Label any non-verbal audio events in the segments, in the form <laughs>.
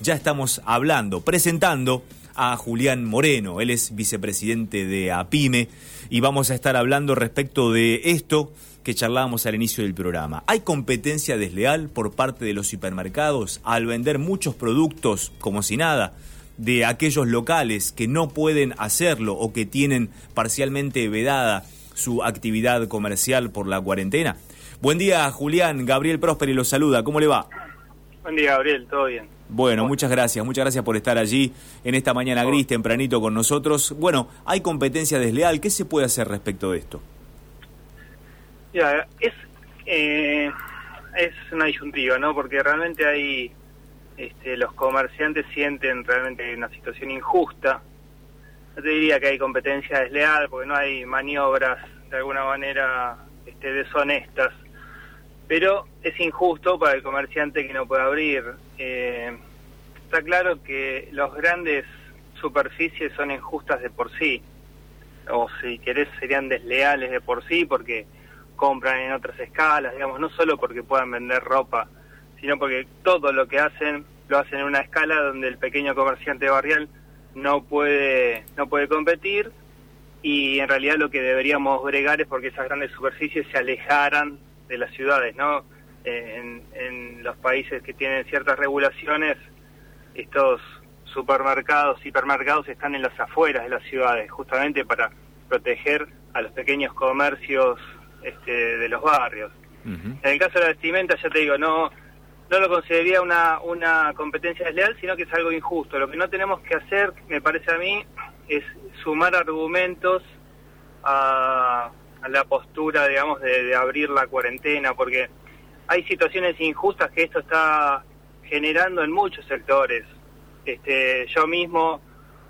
ya estamos hablando, presentando a Julián Moreno. Él es vicepresidente de APIME y vamos a estar hablando respecto de esto que charlábamos al inicio del programa. ¿Hay competencia desleal por parte de los supermercados al vender muchos productos como si nada? de aquellos locales que no pueden hacerlo o que tienen parcialmente vedada su actividad comercial por la cuarentena. Buen día, Julián. Gabriel Prósperi lo saluda. ¿Cómo le va? Buen día, Gabriel. ¿Todo bien? Bueno, muchas gracias. Muchas gracias por estar allí en esta mañana gris, tempranito con nosotros. Bueno, hay competencia desleal. ¿Qué se puede hacer respecto de esto? Ya, es, eh, es una disyuntiva, ¿no? Porque realmente hay este, los comerciantes sienten realmente una situación injusta. No te diría que hay competencia desleal, porque no hay maniobras de alguna manera este, deshonestas, pero es injusto para el comerciante que no puede abrir. Eh, está claro que los grandes superficies son injustas de por sí, o si querés serían desleales de por sí, porque compran en otras escalas, digamos, no solo porque puedan vender ropa, sino porque todo lo que hacen lo hacen en una escala donde el pequeño comerciante barrial no puede no puede competir y en realidad lo que deberíamos bregar es porque esas grandes superficies se alejaran de las ciudades, ¿no? En, en los países que tienen ciertas regulaciones, estos supermercados, hipermercados están en las afueras de las ciudades, justamente para proteger a los pequeños comercios este, de los barrios. En el caso de la vestimenta, ya te digo, no no lo consideraría una, una competencia desleal, sino que es algo injusto. Lo que no tenemos que hacer, me parece a mí, es sumar argumentos a, la postura, digamos, de, abrir la cuarentena, porque hay situaciones injustas que esto está generando en muchos sectores. Este, yo mismo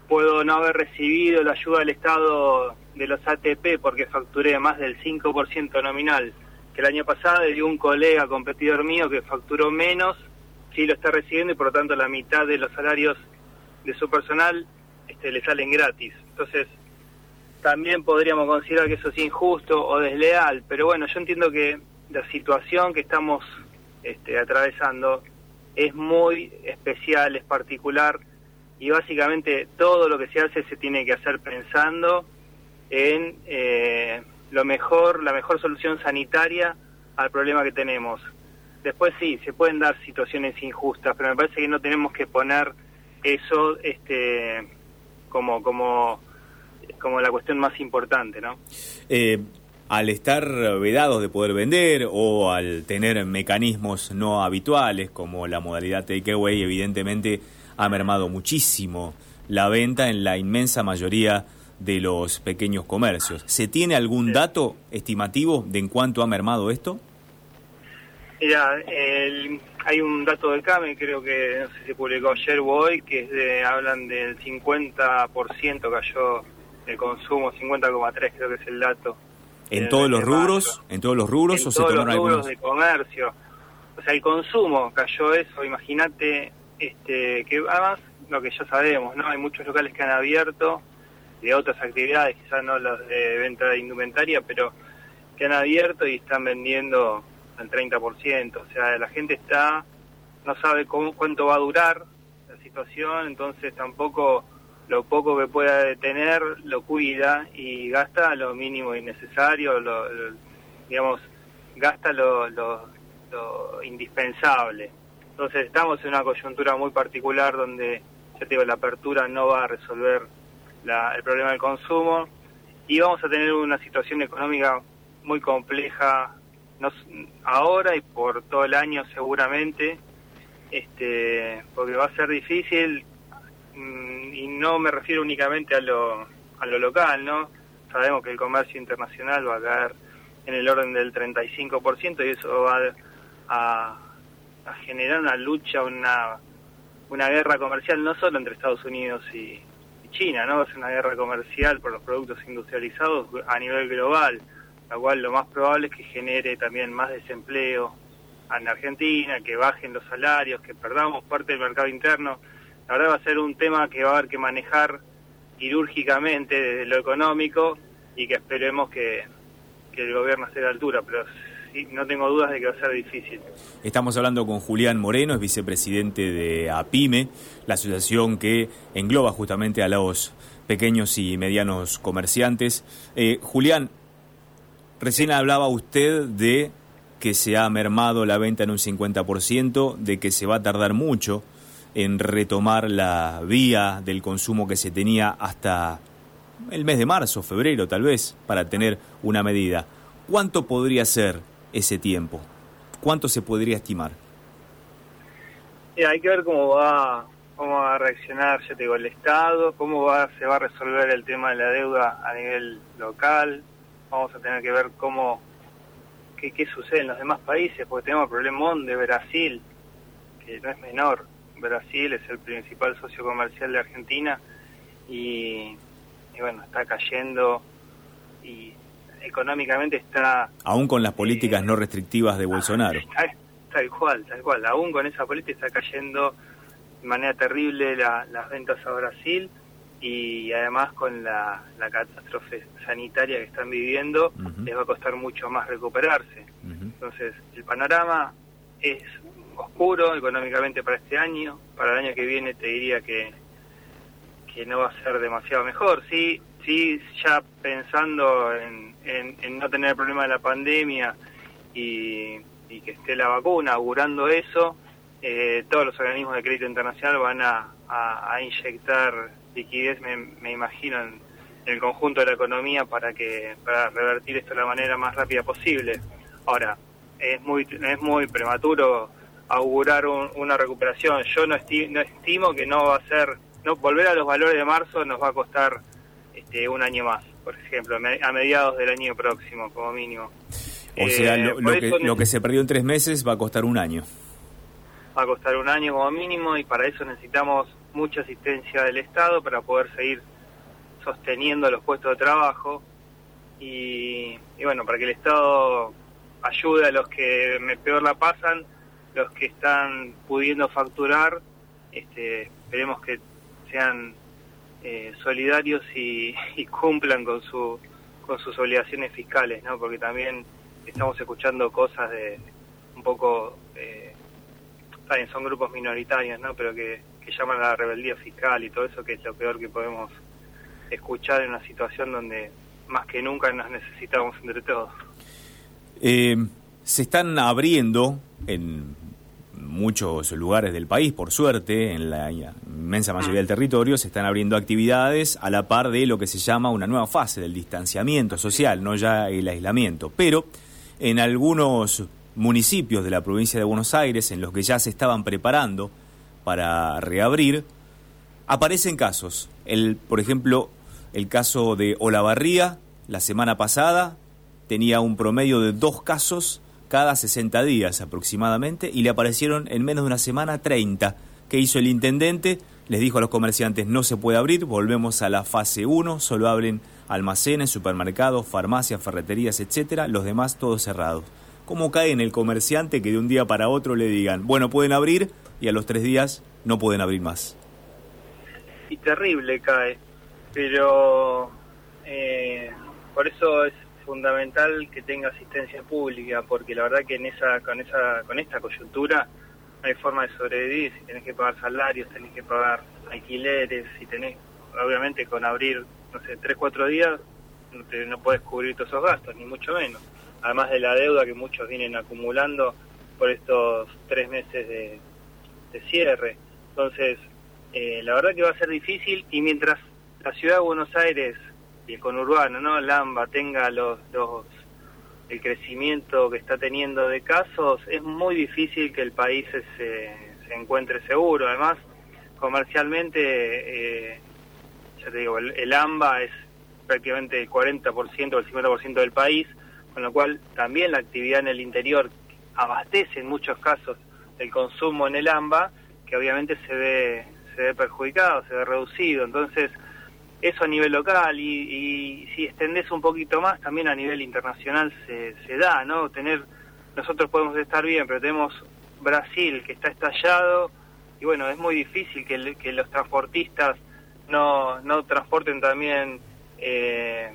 puedo no haber recibido la ayuda del Estado de los ATP porque facturé más del 5% nominal que el año pasado y un colega competidor mío que facturó menos, sí lo está recibiendo y por lo tanto la mitad de los salarios de su personal este, le salen gratis. Entonces, también podríamos considerar que eso es injusto o desleal, pero bueno, yo entiendo que la situación que estamos este, atravesando es muy especial, es particular y básicamente todo lo que se hace se tiene que hacer pensando en eh, lo mejor, la mejor solución sanitaria al problema que tenemos. Después sí, se pueden dar situaciones injustas, pero me parece que no tenemos que poner eso este como como como la cuestión más importante, ¿no? Eh, al estar vedados de poder vender o al tener mecanismos no habituales como la modalidad takeaway, evidentemente ha mermado muchísimo la venta en la inmensa mayoría de los pequeños comercios. ¿Se tiene algún dato estimativo de en cuánto ha mermado esto? Mira, hay un dato del CAME, creo que no sé si se publicó ayer o hoy, que es de, hablan del 50% cayó el consumo, 50,3 creo que es el dato. ¿En todos los rubros? ¿En todos los rubros o se todos los rubros de comercio. O sea, el consumo cayó eso, imagínate, este, que además lo que ya sabemos, ¿no? Hay muchos locales que han abierto de otras actividades, quizás no las de venta de indumentaria, pero que han abierto y están vendiendo al 30%. O sea, la gente está, no sabe cómo, cuánto va a durar la situación, entonces tampoco lo poco que pueda tener lo cuida y gasta lo mínimo y necesario, lo, digamos, gasta lo, lo, indispensable. Entonces estamos en una coyuntura muy particular donde, ya te digo, la apertura no va a resolver el problema del consumo y vamos a tener una situación económica muy compleja ahora y por todo el año seguramente, este, porque va a ser difícil y no me refiero únicamente a lo, a lo local, ¿no? Sabemos que el comercio internacional va a caer en el orden del 35% y eso va a, a generar una lucha, una, una guerra comercial no solo entre Estados Unidos y, China, ¿no? Es una guerra comercial por los productos industrializados a nivel global, la cual lo más probable es que genere también más desempleo en Argentina, que bajen los salarios, que perdamos parte del mercado interno. La verdad va a ser un tema que va a haber que manejar quirúrgicamente desde lo económico y que esperemos que, que el gobierno esté a la altura, pero sí, no tengo dudas de que va a ser difícil. Estamos hablando con Julián Moreno, es vicepresidente de APIME, la asociación que engloba justamente a los pequeños y medianos comerciantes. Eh, Julián, recién hablaba usted de que se ha mermado la venta en un 50%, de que se va a tardar mucho en retomar la vía del consumo que se tenía hasta el mes de marzo, febrero tal vez, para tener una medida. ¿Cuánto podría ser ese tiempo? ¿Cuánto se podría estimar? hay que ver cómo va, cómo va a reaccionar, ya te digo, el Estado, cómo va, se va a resolver el tema de la deuda a nivel local. Vamos a tener que ver cómo, qué, qué sucede en los demás países, porque tenemos el problemón de Brasil, que no es menor. Brasil es el principal socio comercial de Argentina y bueno, está cayendo y económicamente está... Aún con las políticas eh, no restrictivas de Bolsonaro. tal cual, tal cual. Aún con esa política está cayendo de manera terrible las ventas a Brasil y además con la, catástrofe sanitaria que están viviendo les va a costar mucho más recuperarse. Entonces, el panorama es oscuro económicamente para este año. Para el año que viene te diría que que no va a ser demasiado mejor. Sí, sí, ya pensando en, en, no tener el problema de la pandemia y, que esté la vacuna, augurando eso, eh, todos los organismos de crédito internacional van a, a, inyectar liquidez, me, imagino, en, el conjunto de la economía para que para revertir esto de la manera más rápida posible. Ahora, es muy es muy prematuro augurar una recuperación. Yo no, no estimo que no va a ser no volver a los valores de marzo nos va a costar este, un año más, por ejemplo, a mediados del año próximo, como mínimo. O sea, lo, eh, que, lo que se perdió en tres meses va a costar un año. Va a costar un año como mínimo y para eso necesitamos mucha asistencia del Estado para poder seguir sosteniendo los puestos de trabajo y, y bueno, para que el Estado ayude a los que peor la pasan, los que están pudiendo facturar, este, esperemos que sean eh, solidarios <laughs> y, cumplan con su con sus obligaciones fiscales, ¿no? Porque también estamos escuchando cosas de un poco, eh, también son grupos minoritarios, ¿no? Pero que, llaman a la rebeldía fiscal y todo eso, que es lo peor que podemos escuchar en una situación donde más que nunca nos necesitamos entre todos. Eh, se están abriendo en muchos lugares del país, por suerte, en la inmensa mayoría del territorio, se están abriendo actividades a la par de lo que se llama una nueva fase del distanciamiento social, no ya el aislamiento. Pero en algunos municipios de la provincia de Buenos Aires, en los que ya se estaban preparando para reabrir, aparecen casos. El, por ejemplo, el caso de Olavarría, la semana pasada, tenía un promedio de dos casos cada 60 días aproximadamente y le aparecieron en menos de una semana 30. ¿Qué hizo el intendente? Les dijo a los comerciantes no se puede abrir, volvemos a la fase 1, solo abren almacenes, supermercados, farmacias, ferreterías, etcétera, los demás todos cerrados. ¿Cómo cae en el comerciante que de un día para otro le digan, bueno, pueden abrir y a los tres días no pueden abrir más? Y terrible cae, pero eh, por eso es fundamental que tenga asistencia pública, porque la verdad que en esa, con esa, con esta coyuntura no hay forma de sobrevivir, si tenés que pagar salarios, tenés que pagar alquileres, si tenés, obviamente con abrir, no sé, tres, cuatro días, no, te, no puedes cubrir todos esos gastos, ni mucho menos. Además de la deuda que muchos vienen acumulando por estos tres meses de, cierre. Entonces, eh, la verdad que va a ser difícil y mientras la ciudad de Buenos Aires y el conurbano, ¿no? Lamba tenga los, los el crecimiento que está teniendo de casos, es muy difícil que el país se, se encuentre seguro. Además, comercialmente, eh, ya te digo, el, AMBA es prácticamente el 40% o el 50% del país, con lo cual también la actividad en el interior abastece en muchos casos el consumo en el AMBA, que obviamente se ve, se ve perjudicado, se ve reducido. Entonces, eso a nivel local y, si extendes un poquito más también a nivel internacional se, se da, ¿no? Tener, nosotros podemos estar bien, pero tenemos Brasil que está estallado y bueno, es muy difícil que, que los transportistas no, no transporten también eh,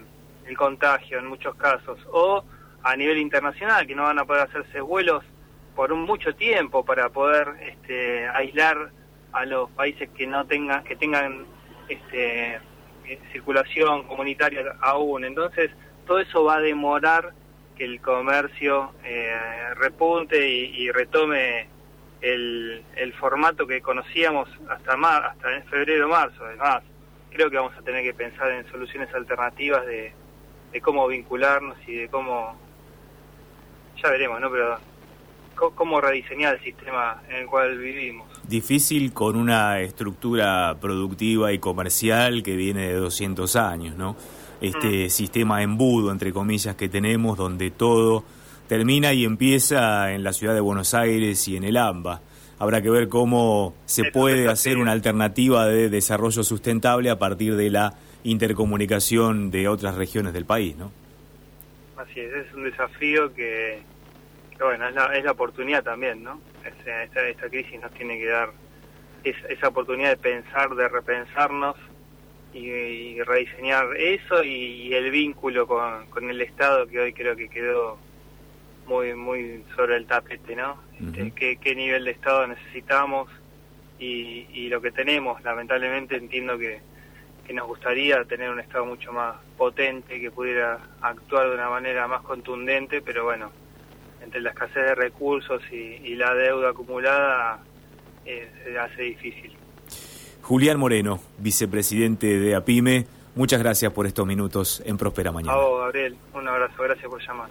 el contagio en muchos casos. O a nivel internacional, que no van a poder hacerse vuelos por un mucho tiempo para poder este, aislar a los países que no tengan que tengan este, circulación comunitaria aún. Entonces, todo eso va a demorar que el comercio eh, repunte y, retome el, formato que conocíamos hasta mar, hasta febrero marzo. Además, creo que vamos a tener que pensar en soluciones alternativas de, de cómo vincularnos y de cómo ya veremos, ¿no? Pero cómo rediseñar el sistema en el cual vivimos. Difícil con una estructura productiva y comercial que viene de 200 años, ¿no? Este mm. sistema embudo, entre comillas, que tenemos, donde todo termina y empieza en la ciudad de Buenos Aires y en el AMBA. Habrá que ver cómo se puede hacer una alternativa de desarrollo sustentable a partir de la intercomunicación de otras regiones del país, ¿no? Así es, es un desafío que, bueno, es la, es la oportunidad también, ¿no? Esta, esta crisis nos tiene que dar esa oportunidad de pensar, de repensarnos y, rediseñar eso y, el vínculo con, con, el Estado que hoy creo que quedó muy muy sobre el tapete, ¿no? ¿Qué, ¿Qué, nivel de Estado necesitamos y, y lo que tenemos? Lamentablemente entiendo que, que nos gustaría tener un Estado mucho más potente, que pudiera actuar de una manera más contundente, pero bueno, entre la escasez de recursos y, la deuda acumulada eh, se hace difícil. Julián Moreno, vicepresidente de APIME, muchas gracias por estos minutos en Próspera Mañana. A vos, Gabriel, un abrazo, gracias por llamar.